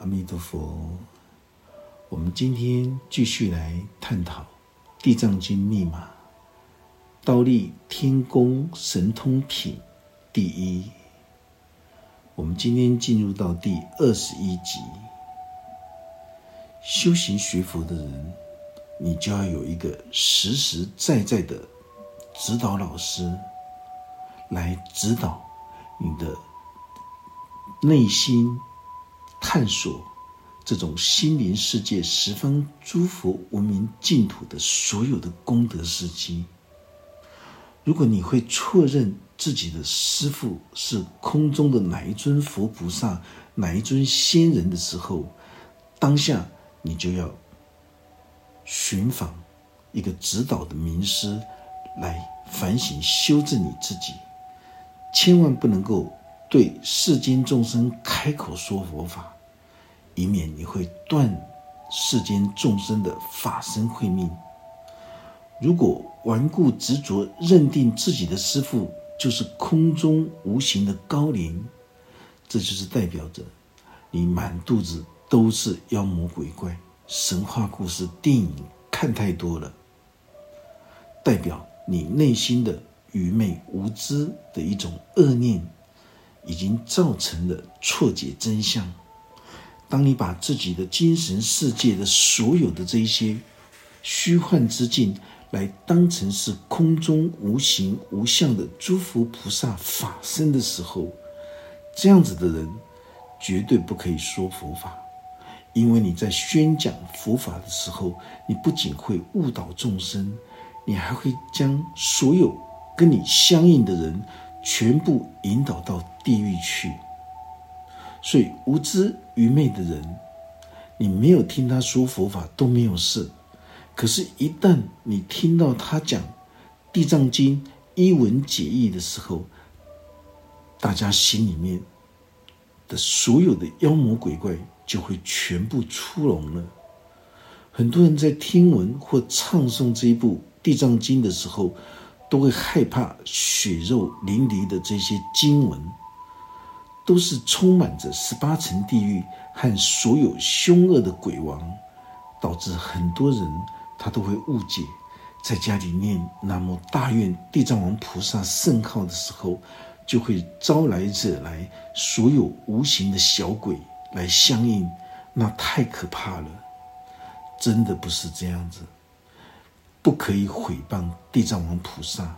阿弥陀佛。我们今天继续来探讨《地藏经》密码，倒立天宫神通品第一。我们今天进入到第二十一集。修行学佛的人，你就要有一个实实在在的指导老师，来指导你的内心探索这种心灵世界十方诸佛文明净土的所有的功德事迹。如果你会错认自己的师父是空中的哪一尊佛菩萨、哪一尊仙人的时候，当下。你就要寻访一个指导的名师来反省修正你自己，千万不能够对世间众生开口说佛法，以免你会断世间众生的法身慧命。如果顽固执着认定自己的师父就是空中无形的高灵，这就是代表着你满肚子。都是妖魔鬼怪、神话故事、电影看太多了，代表你内心的愚昧无知的一种恶念，已经造成了错解真相。当你把自己的精神世界的所有的这一些虚幻之境，来当成是空中无形无相的诸佛菩萨法身的时候，这样子的人绝对不可以说佛法。因为你在宣讲佛法的时候，你不仅会误导众生，你还会将所有跟你相应的人全部引导到地狱去。所以无知愚昧的人，你没有听他说佛法都没有事。可是，一旦你听到他讲《地藏经》一文解义的时候，大家心里面的所有的妖魔鬼怪。就会全部出笼了。很多人在听闻或唱诵这一部《地藏经》的时候，都会害怕血肉淋漓的这些经文，都是充满着十八层地狱和所有凶恶的鬼王，导致很多人他都会误解，在家里念南无大愿地藏王菩萨圣号的时候，就会招来者来所有无形的小鬼。来相应，那太可怕了，真的不是这样子。不可以毁谤地藏王菩萨，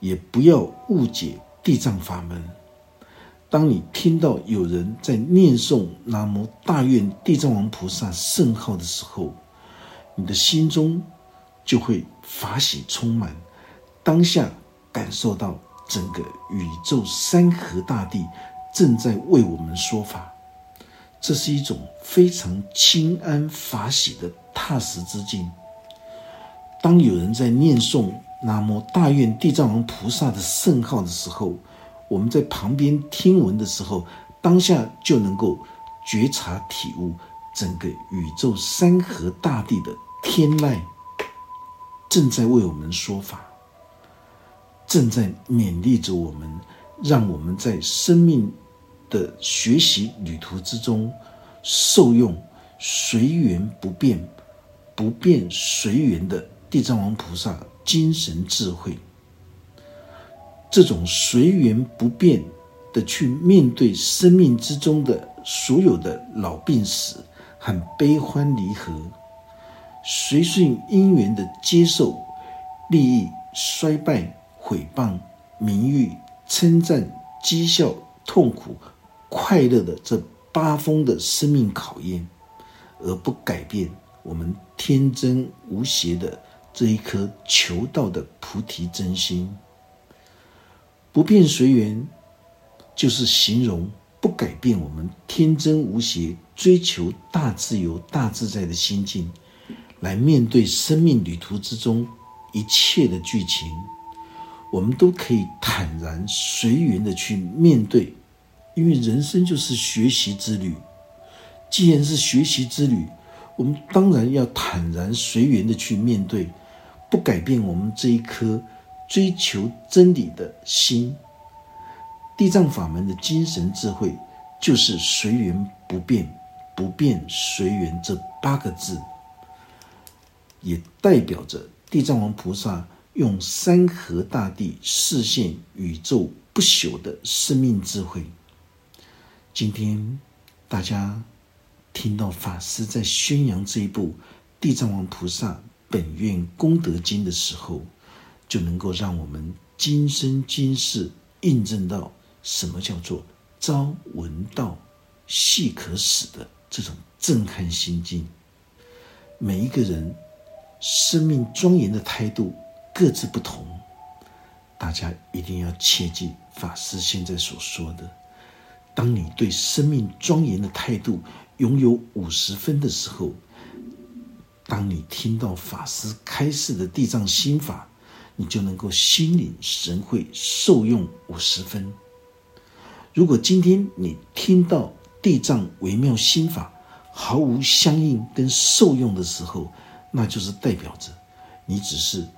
也不要误解地藏法门。当你听到有人在念诵南无大愿地藏王菩萨圣号的时候，你的心中就会法喜充满，当下感受到整个宇宙山河大地正在为我们说法。这是一种非常清安法喜的踏实之境。当有人在念诵“南无大愿地藏王菩萨”的圣号的时候，我们在旁边听闻的时候，当下就能够觉察体悟整个宇宙山河大地的天籁正在为我们说法，正在勉励着我们，让我们在生命。的学习旅途之中，受用随缘不变、不变随缘的地藏王菩萨精神智慧，这种随缘不变的去面对生命之中的所有的老病死和悲欢离合，随顺因缘的接受利益、衰败、毁谤、名誉、称赞、讥笑、痛苦。快乐的这八风的生命考验，而不改变我们天真无邪的这一颗求道的菩提真心。不变随缘，就是形容不改变我们天真无邪、追求大自由、大自在的心境，来面对生命旅途之中一切的剧情，我们都可以坦然随缘的去面对。因为人生就是学习之旅，既然是学习之旅，我们当然要坦然随缘的去面对，不改变我们这一颗追求真理的心。地藏法门的精神智慧就是随缘不变，不变随缘这八个字，也代表着地藏王菩萨用山河大地视现宇宙不朽的生命智慧。今天大家听到法师在宣扬这一部《地藏王菩萨本愿功德经》的时候，就能够让我们今生今世印证到什么叫做朝闻道，夕可死的这种震撼心境。每一个人生命庄严的态度各自不同，大家一定要切记法师现在所说的。当你对生命庄严的态度拥有五十分的时候，当你听到法师开示的地藏心法，你就能够心领神会，受用五十分。如果今天你听到地藏微妙心法毫无相应跟受用的时候，那就是代表着你只是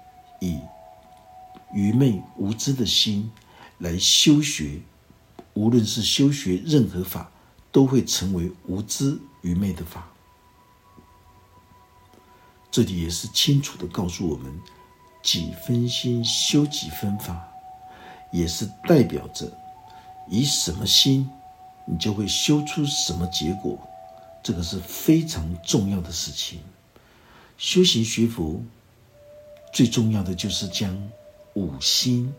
以愚昧无知的心来修学。无论是修学任何法，都会成为无知愚昧的法。这里也是清楚的告诉我们：几分心修几分法，也是代表着以什么心，你就会修出什么结果。这个是非常重要的事情。修行学佛，最重要的就是将五心，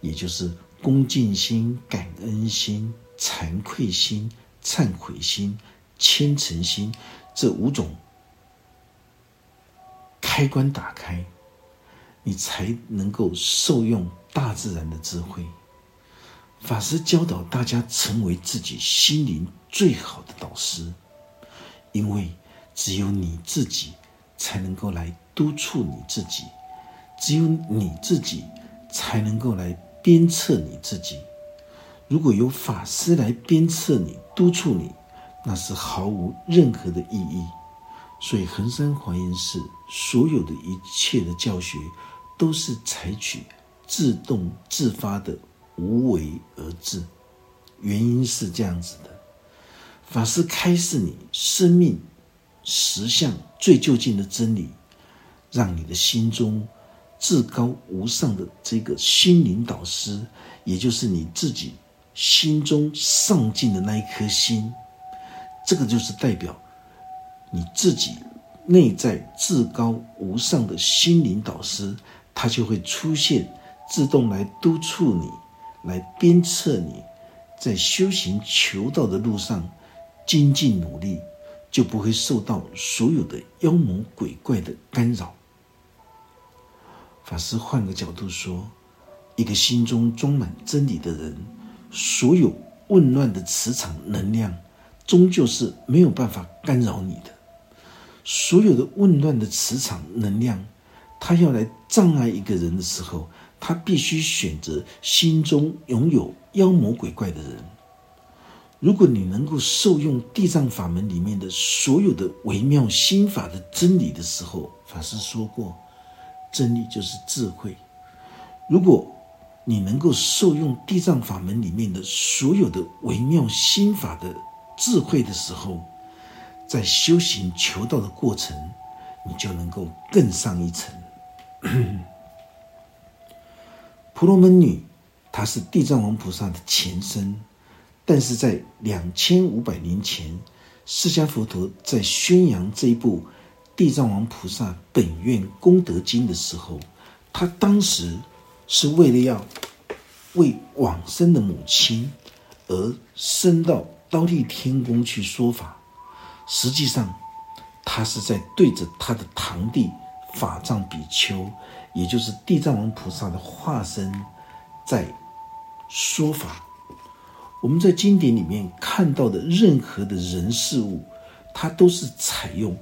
也就是。恭敬心、感恩心、惭愧心、忏悔心、虔诚心，这五种开关打开，你才能够受用大自然的智慧。法师教导大家成为自己心灵最好的导师，因为只有你自己才能够来督促你自己，只有你自己才能够来。鞭策你自己，如果有法师来鞭策你、督促你，那是毫无任何的意义。所以，恒山华严寺所有的一切的教学，都是采取自动自发的无为而治。原因是这样子的：法师开示你生命实相最究竟的真理，让你的心中。至高无上的这个心灵导师，也就是你自己心中上进的那一颗心，这个就是代表你自己内在至高无上的心灵导师，他就会出现，自动来督促你，来鞭策你，在修行求道的路上精进努力，就不会受到所有的妖魔鬼怪的干扰。法师换个角度说，一个心中装满真理的人，所有混乱的磁场能量，终究是没有办法干扰你的。所有的混乱的磁场能量，他要来障碍一个人的时候，他必须选择心中拥有妖魔鬼怪的人。如果你能够受用地藏法门里面的所有的微妙心法的真理的时候，法师说过。真理就是智慧。如果你能够受用地藏法门里面的所有的微妙心法的智慧的时候，在修行求道的过程，你就能够更上一层。婆罗门女，她是地藏王菩萨的前身，但是在两千五百年前，释迦佛陀在宣扬这一部。地藏王菩萨本愿功德经的时候，他当时是为了要为往生的母亲而升到刀立天宫去说法。实际上，他是在对着他的堂弟法藏比丘，也就是地藏王菩萨的化身，在说法。我们在经典里面看到的任何的人事物，它都是采用。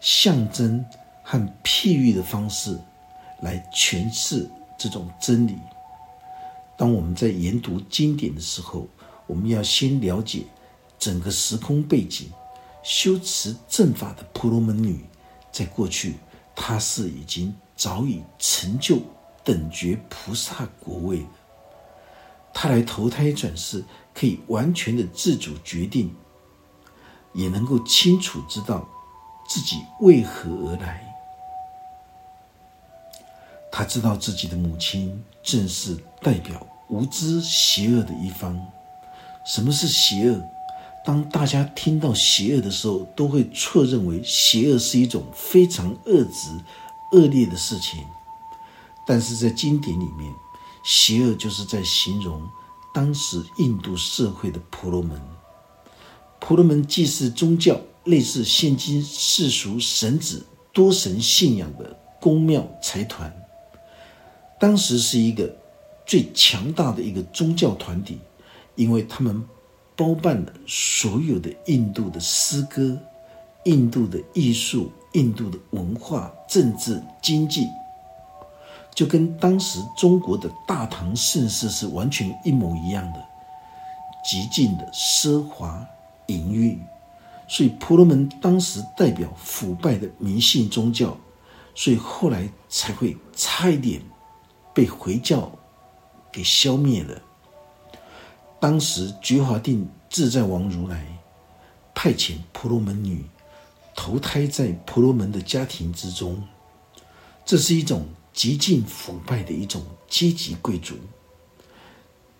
象征和譬喻的方式来诠释这种真理。当我们在研读经典的时候，我们要先了解整个时空背景。修持正法的婆罗门女，在过去她是已经早已成就等觉菩萨国位的。她来投胎转世，可以完全的自主决定也能够清楚知道自己为何而来。他知道自己的母亲正是代表无知邪恶的一方。什么是邪恶？当大家听到邪恶的时候，都会错认为邪恶是一种非常恶质、恶劣的事情。但是在经典里面，邪恶就是在形容当时印度社会的婆罗门。婆罗门既是宗教，类似现今世俗神子多神信仰的宫庙财团，当时是一个最强大的一个宗教团体，因为他们。包办了所有的印度的诗歌、印度的艺术、印度的文化、政治、经济，就跟当时中国的大唐盛世是完全一模一样的，极尽的奢华淫欲。所以婆罗门当时代表腐败的迷信宗教，所以后来才会差一点被回教给消灭了。当时觉华定自在王如来派遣婆罗门女投胎在婆罗门的家庭之中，这是一种极尽腐败的一种阶级贵族。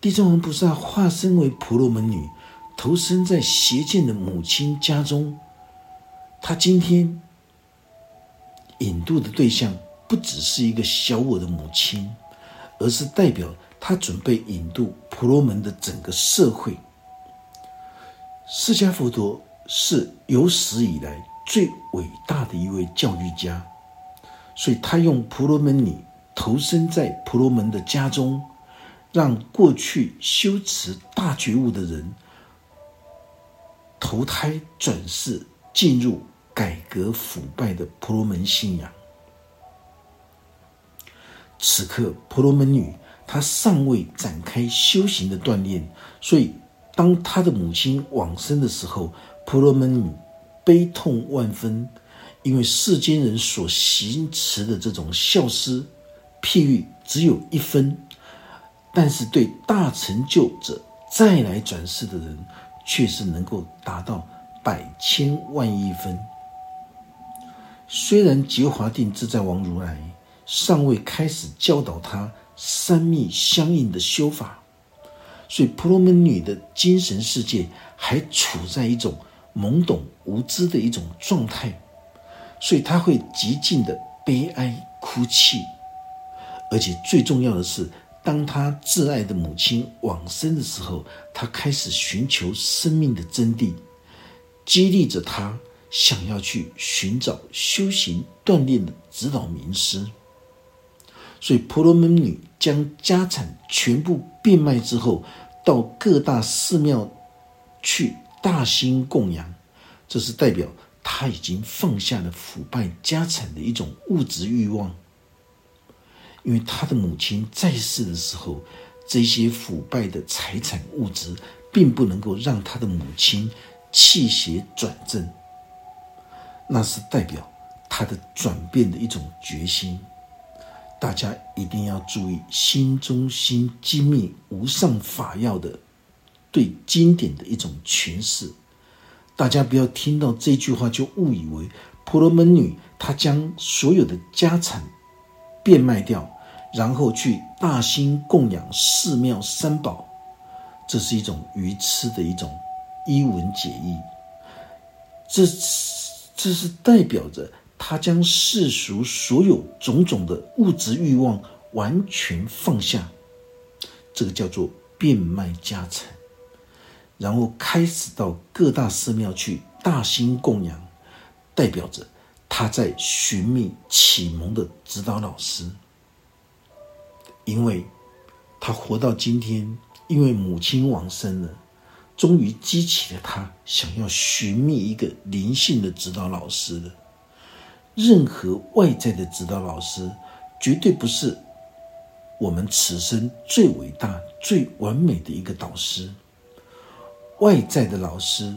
地藏王菩萨化身为婆罗门女，投身在邪见的母亲家中。他今天引渡的对象不只是一个小我的母亲，而是代表。他准备引渡婆罗门的整个社会。释迦佛陀是有史以来最伟大的一位教育家，所以他用婆罗门女投身在婆罗门的家中，让过去修持大觉悟的人投胎转世，进入改革腐败的婆罗门信仰。此刻，婆罗门女。他尚未展开修行的锻炼，所以当他的母亲往生的时候，婆罗门女悲痛万分，因为世间人所行持的这种孝思譬喻只有一分，但是对大成就者再来转世的人，却是能够达到百千万亿分。虽然觉华定自在王如来尚未开始教导他。三密相应的修法，所以婆罗门女的精神世界还处在一种懵懂无知的一种状态，所以她会极尽的悲哀哭泣，而且最重要的是，当她挚爱的母亲往生的时候，她开始寻求生命的真谛，激励着她想要去寻找修行锻炼的指导名师。所以婆罗门女将家产全部变卖之后，到各大寺庙去大兴供养，这是代表她已经放下了腐败家产的一种物质欲望。因为她的母亲在世的时候，这些腐败的财产物质并不能够让她的母亲气血转正，那是代表她的转变的一种决心。大家一定要注意心中心机密无上法要的对经典的一种诠释。大家不要听到这句话就误以为婆罗门女她将所有的家产变卖掉，然后去大兴供养寺庙三宝，这是一种愚痴的一种一文解义。这这是代表着。他将世俗所有种种的物质欲望完全放下，这个叫做变卖家产，然后开始到各大寺庙去大兴供养，代表着他在寻觅启蒙的指导老师。因为他活到今天，因为母亲往生了，终于激起了他想要寻觅一个灵性的指导老师了。任何外在的指导老师，绝对不是我们此生最伟大、最完美的一个导师。外在的老师，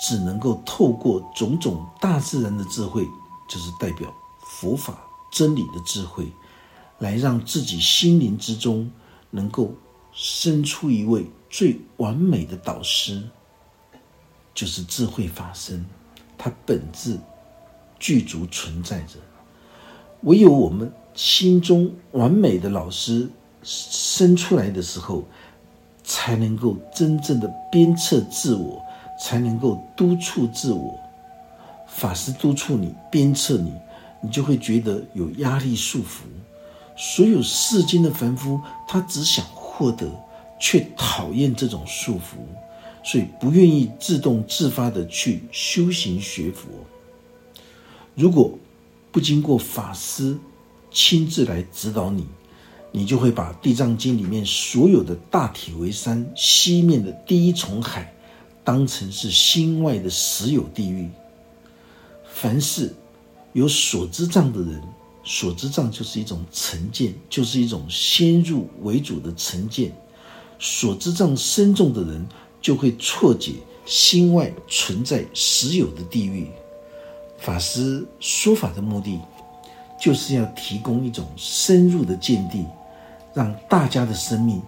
只能够透过种种大自然的智慧，就是代表佛法真理的智慧，来让自己心灵之中能够生出一位最完美的导师，就是智慧法身，它本质具足存在着。唯有我们心中完美的老师生出来的时候，才能够真正的鞭策自我，才能够督促自我。法师督促你、鞭策你，你就会觉得有压力束缚。所有世间的凡夫，他只想获得，却讨厌这种束缚，所以不愿意自动自发的去修行学佛。如果不经过法师亲自来指导你，你就会把《地藏经》里面所有的大体为山、西面的第一重海，当成是心外的实有地狱。凡是有所知障的人，所知障就是一种成见，就是一种先入为主的成见。所知障深重的人，就会错解心外存在实有的地狱。法师说法的目的，就是要提供一种深入的见地，让大家的生命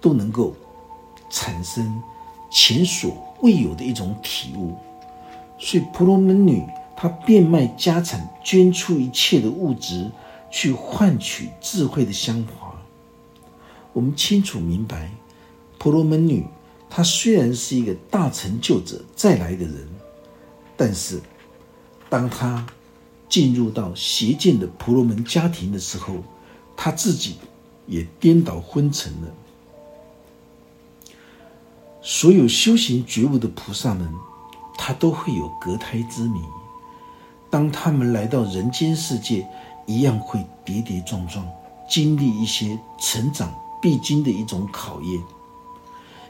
都能够产生前所未有的一种体悟。所以婆罗门女她变卖家产，捐出一切的物质，去换取智慧的香华。我们清楚明白，婆罗门女她虽然是一个大成就者再来的人，但是当她进入到邪见的婆罗门家庭的时候，她自己也颠倒昏沉了。所有修行觉悟的菩萨们。他都会有隔胎之谜，当他们来到人间世界，一样会跌跌撞撞，经历一些成长必经的一种考验。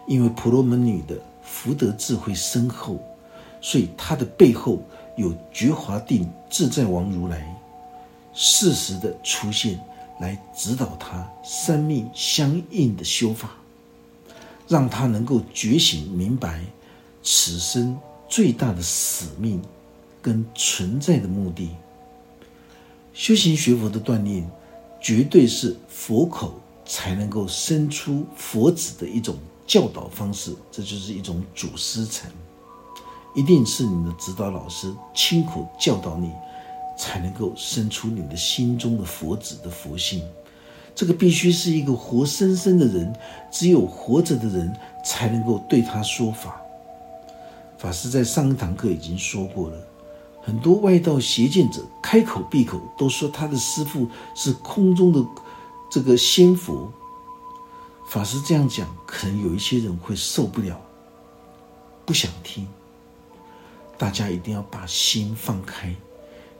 因为婆罗门女的福德智慧深厚，所以她的背后有觉华定自在王如来适时的出现，来指导他生命相应的修法，让他能够觉醒明白此生。最大的使命跟存在的目的，修行学佛的锻炼，绝对是佛口才能够生出佛子的一种教导方式。这就是一种祖师承，一定是你的指导老师亲口教导你，才能够生出你的心中的佛子的佛性。这个必须是一个活生生的人，只有活着的人才能够对他说法。法师在上一堂课已经说过了，很多外道邪见者开口闭口都说他的师父是空中的这个仙佛。法师这样讲，可能有一些人会受不了，不想听。大家一定要把心放开，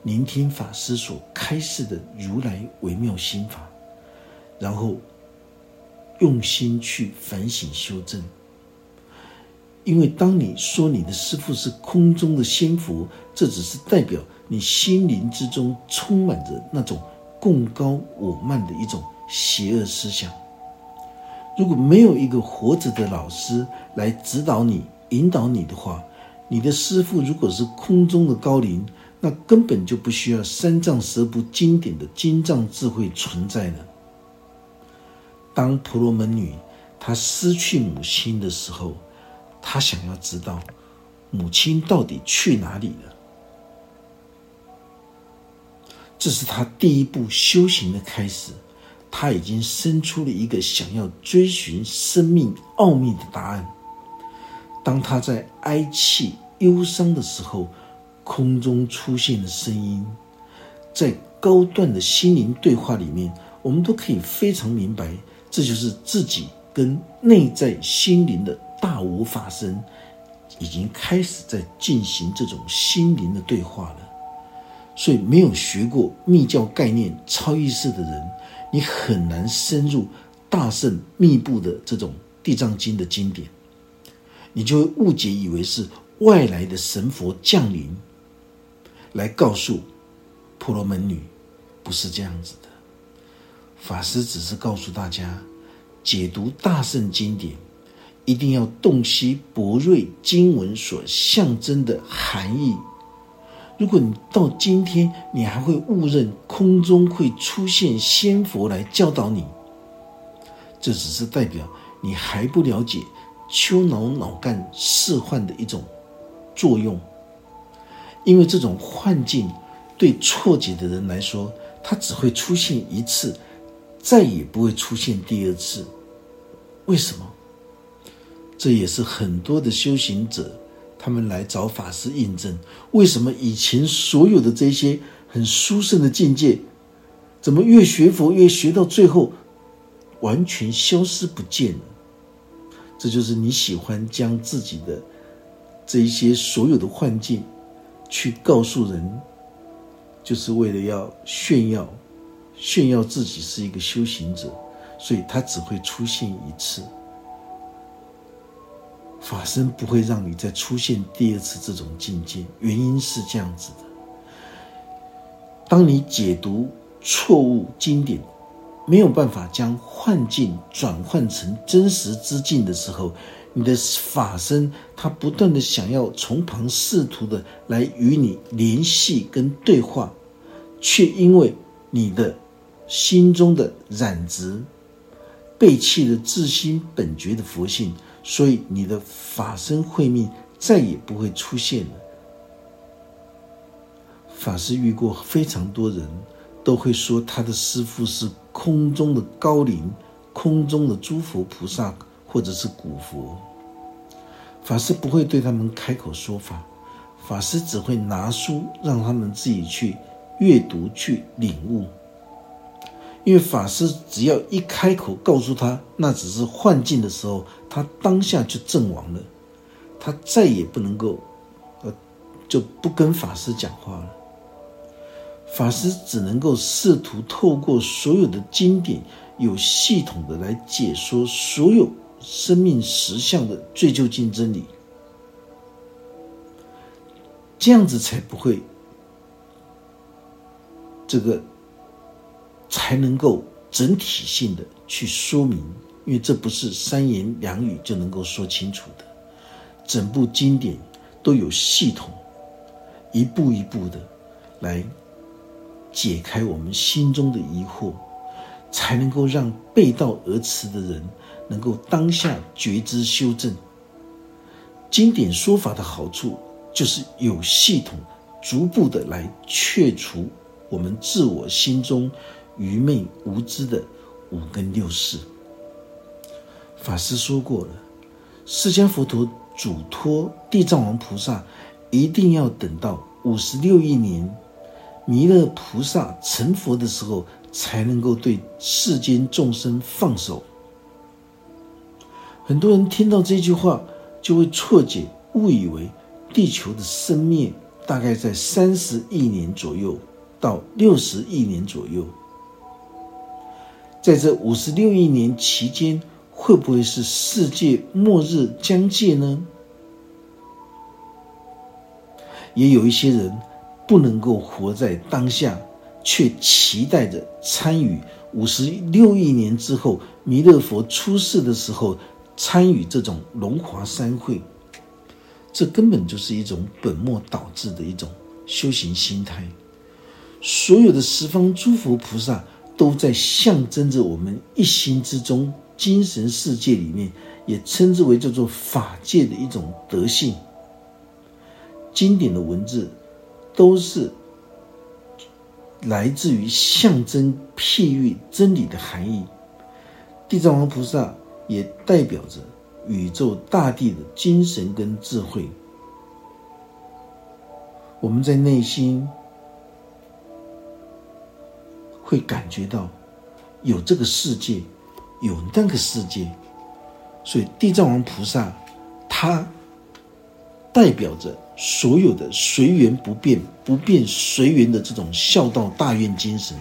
聆听法师所开示的如来微妙心法，然后用心去反省修正。因为当你说你的师父是空中的仙佛，这只是代表你心灵之中充满着那种共高我慢的一种邪恶思想。如果没有一个活着的老师来指导你、引导你的话，你的师父如果是空中的高龄，那根本就不需要三藏十部经典的经藏智慧存在了。当婆罗门女她失去母亲的时候，她想要知道母亲到底去哪里了，这是他第一步修行的开始。他已经生出了一个想要追寻生命奥秘的答案。当他在哀泣忧伤的时候，空中出现的声音，在高段的心灵对话里面，我们都可以非常明白，这就是自己跟内在心灵的。大无法身已经开始在进行这种心灵的对话了，所以没有学过密教概念、超意识的人，你很难深入大圣密布的这种地藏经的经典，你就会误解以为是外来的神佛降临来告诉婆罗门女，不是这样子的。法师只是告诉大家，解读大圣经典。一定要洞悉博瑞经文所象征的含义。如果你到今天你还会误认空中会出现仙佛来教导你，这只是代表你还不了解丘脑脑干释幻的一种作用，因为这种幻境对错解的人来说，它只会出现一次，再也不会出现第二次。为什么？这也是很多的修行者他们来找法师印证：为什么以前所有的这些很殊胜的境界，怎么越学佛越学到最后，完全消失不见了？这就是你喜欢将自己的这一些所有的幻境去告诉人，就是为了要炫耀，炫耀自己是一个修行者，所以他只会出现一次。法身不会让你再出现第二次这种境界，原因是这样子的：当你解读错误经典。没有办法将幻境转换成真实之境的时候，你的法身他不断的想要从旁试图的来与你联系跟对话，却因为你的心中的染执，背弃了自心本觉的佛性，所以你的法身慧命再也不会出现了。法师遇过非常多人。都会说他的师父是空中的高灵，空中的诸佛菩萨，或者是古佛。法师不会对他们开口说法，法师只会拿书让他们自己去阅读、去领悟。因为法师只要一开口告诉他那只是幻境的时候，他当下就阵亡了，他再也不能够，呃，就不跟法师讲话了。法师只能够试图透过所有的经典，有系统的来解说所有生命实相的最究竟真理，这样子才不会，这个才能够整体性的去说明，因为这不是三言两语就能够说清楚的，整部经典都有系统，一步一步的来。解开我们心中的疑惑，才能够让背道而驰的人能够当下觉知修正。经典说法的好处就是有系统、逐步的来去除我们自我心中愚昧无知的五根六识。法师说过了，释迦佛陀嘱托地藏王菩萨，一定要等到五十六亿年。弥勒菩萨成佛的时候，才能够对世间众生放手。很多人听到这句话，就会错解，误以为地球的生灭大概在三十亿年左右到六十亿年左右。在这五十六亿年期间，会不会是世界末日将届呢？也有一些人。不能够活在当下，却期待着参与五十六亿年之后弥勒佛出世的时候参与这种龙华三会，这根本就是一种本末倒置的一种修行心态。所有的十方诸佛菩萨都在象征着我们一心之中精神世界里面，也称之为叫做法界的一种德性。经典的文字。都是来自于象征譬喻真理的含义。地藏王菩萨也代表着宇宙大地的精神跟智慧。我们在内心会感觉到有这个世界，有那个世界，所以地藏王菩萨他代表着。所有的随缘不变、不变随缘的这种孝道大愿精神，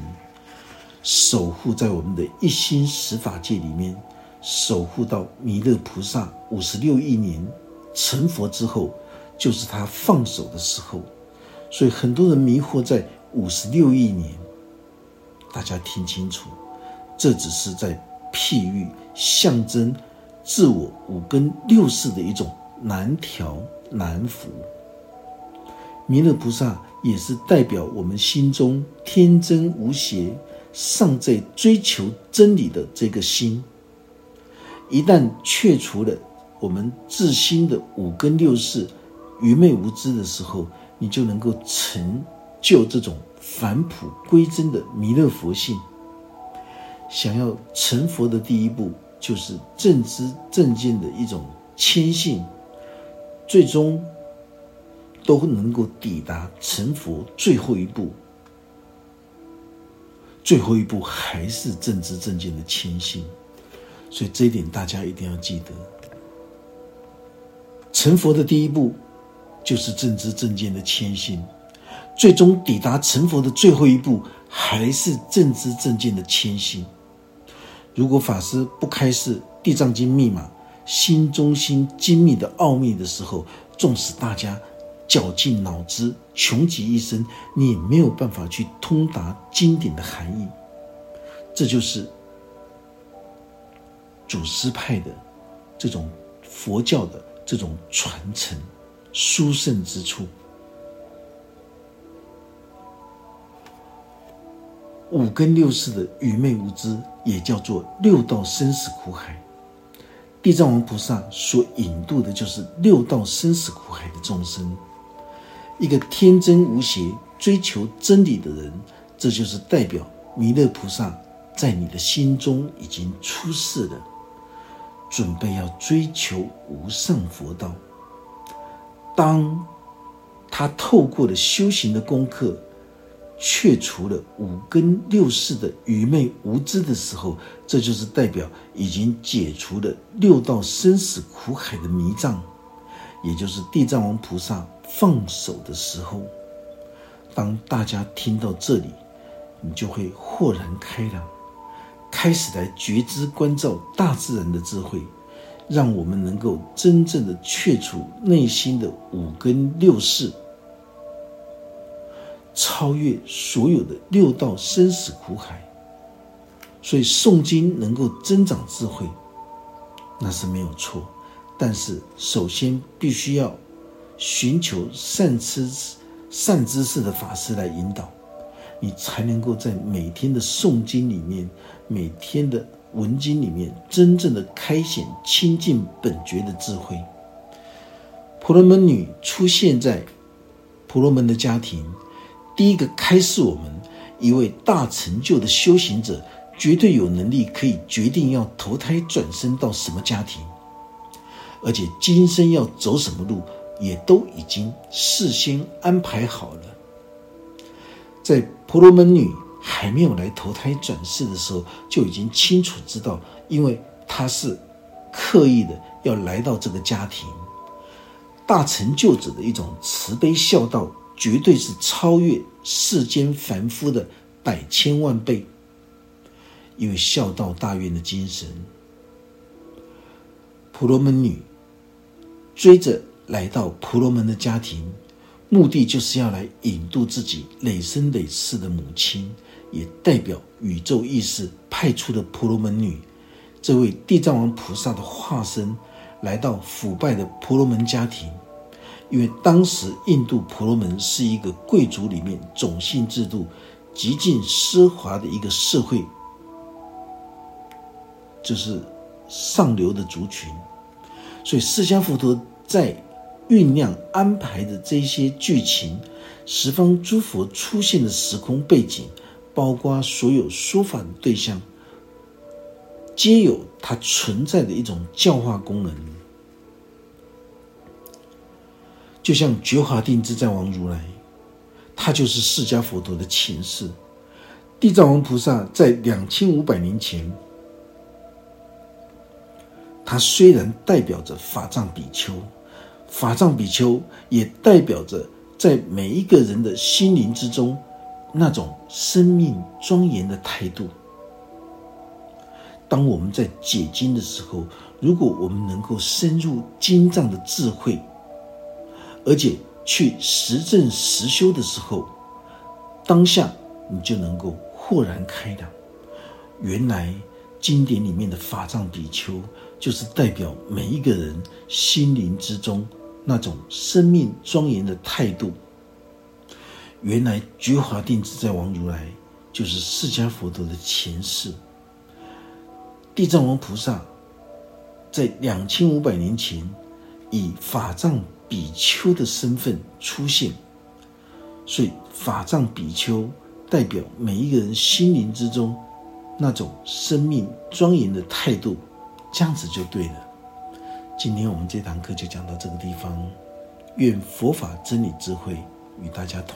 守护在我们的一心十法界里面，守护到弥勒菩萨五十六亿年成佛之后，就是他放手的时候。所以很多人迷惑在五十六亿年，大家听清楚，这只是在譬喻、象征自我五根六识的一种难调难服。弥勒菩萨也是代表我们心中天真无邪、尚在追求真理的这个心。一旦去除了我们自心的五根六识，愚昧无知的时候，你就能够成就这种返璞归真的弥勒佛性。想要成佛的第一步，就是正知正见的一种谦信，最终都能够抵达成佛最后一步。最后一步还是正知正见的谦心，所以这一点大家一定要记得。成佛的第一步就是正知正见的谦心，最终抵达成佛的最后一步还是正知正见的谦心。如果法师不开示《地藏经》密码、心中心精密的奥秘的时候，纵使大家绞尽脑汁、穷极一生，你没有办法去通达经典的含义。这就是祖师派的这种佛教的这种传承殊胜之处。五根六识的愚昧无知，也叫做六道生死苦海。地藏王菩萨所引渡的就是六道生死苦海的众生。一个天真无邪、追求真理的人，这就是代表弥勒菩萨在你的心中已经出世了，准备要追求无上佛道。当他透过了修行的功课，去除了五根六识的愚昧无知的时候，这就是代表已经解除了六道生死苦海的迷障，也就是地藏王菩萨放手的时候。当大家听到这里，你就会豁然开朗，开始来觉知关照大自然的智慧，让我们能够真正的去除内心的五根六识。超越所有的六道生死苦海，所以诵经能够增长智慧，那是没有错。但是首先必须要寻求善知识善知识的法师来引导，你才能够在每天的诵经里面、每天的文经里面，真正的开显清净本觉的智慧。婆罗门女出现在婆罗门的家庭。第一个开示我们，一位大成就的修行者，绝对有能力可以决定要投胎转生到什么家庭，而且今生要走什么路，也都已经事先安排好了。在婆罗门女还没有来投胎转世的时候，就已经清楚知道，因为她是刻意的要来到这个家庭，大成就者的一种慈悲孝道。绝对是超越世间凡夫的百千万倍，因为孝道大愿的精神，婆罗门女追着来到婆罗门的家庭，目的就是要来引渡自己累生累世的母亲，也代表宇宙意识派出的婆罗门女，这位地藏王菩萨的化身，来到腐败的婆罗门家庭。因为当时印度婆罗门是一个贵族里面种姓制度极尽奢华的一个社会，就是上流的族群，所以释迦佛陀在酝酿安排的这些剧情，十方诸佛出现的时空背景，包括所有说法的对象，皆有它存在的一种教化功能。就像觉华定自在王如来，他就是释迦佛陀的前世。地藏王菩萨在两千五百年前，他虽然代表着法藏比丘，法藏比丘也代表着在每一个人的心灵之中那种生命庄严的态度。当我们在解经的时候，如果我们能够深入经藏的智慧，而且去实证实修的时候，当下你就能够豁然开朗。原来经典里面的法藏比丘，就是代表每一个人心灵之中那种生命庄严的态度。原来觉华定自在王如来，就是释迦佛陀的前世。地藏王菩萨在两千五百年前以法藏。比丘的身份出现，所以法藏比丘代表每一个人心灵之中那种生命庄严的态度，这样子就对了。今天我们这堂课就讲到这个地方，愿佛法真理智慧与大家同。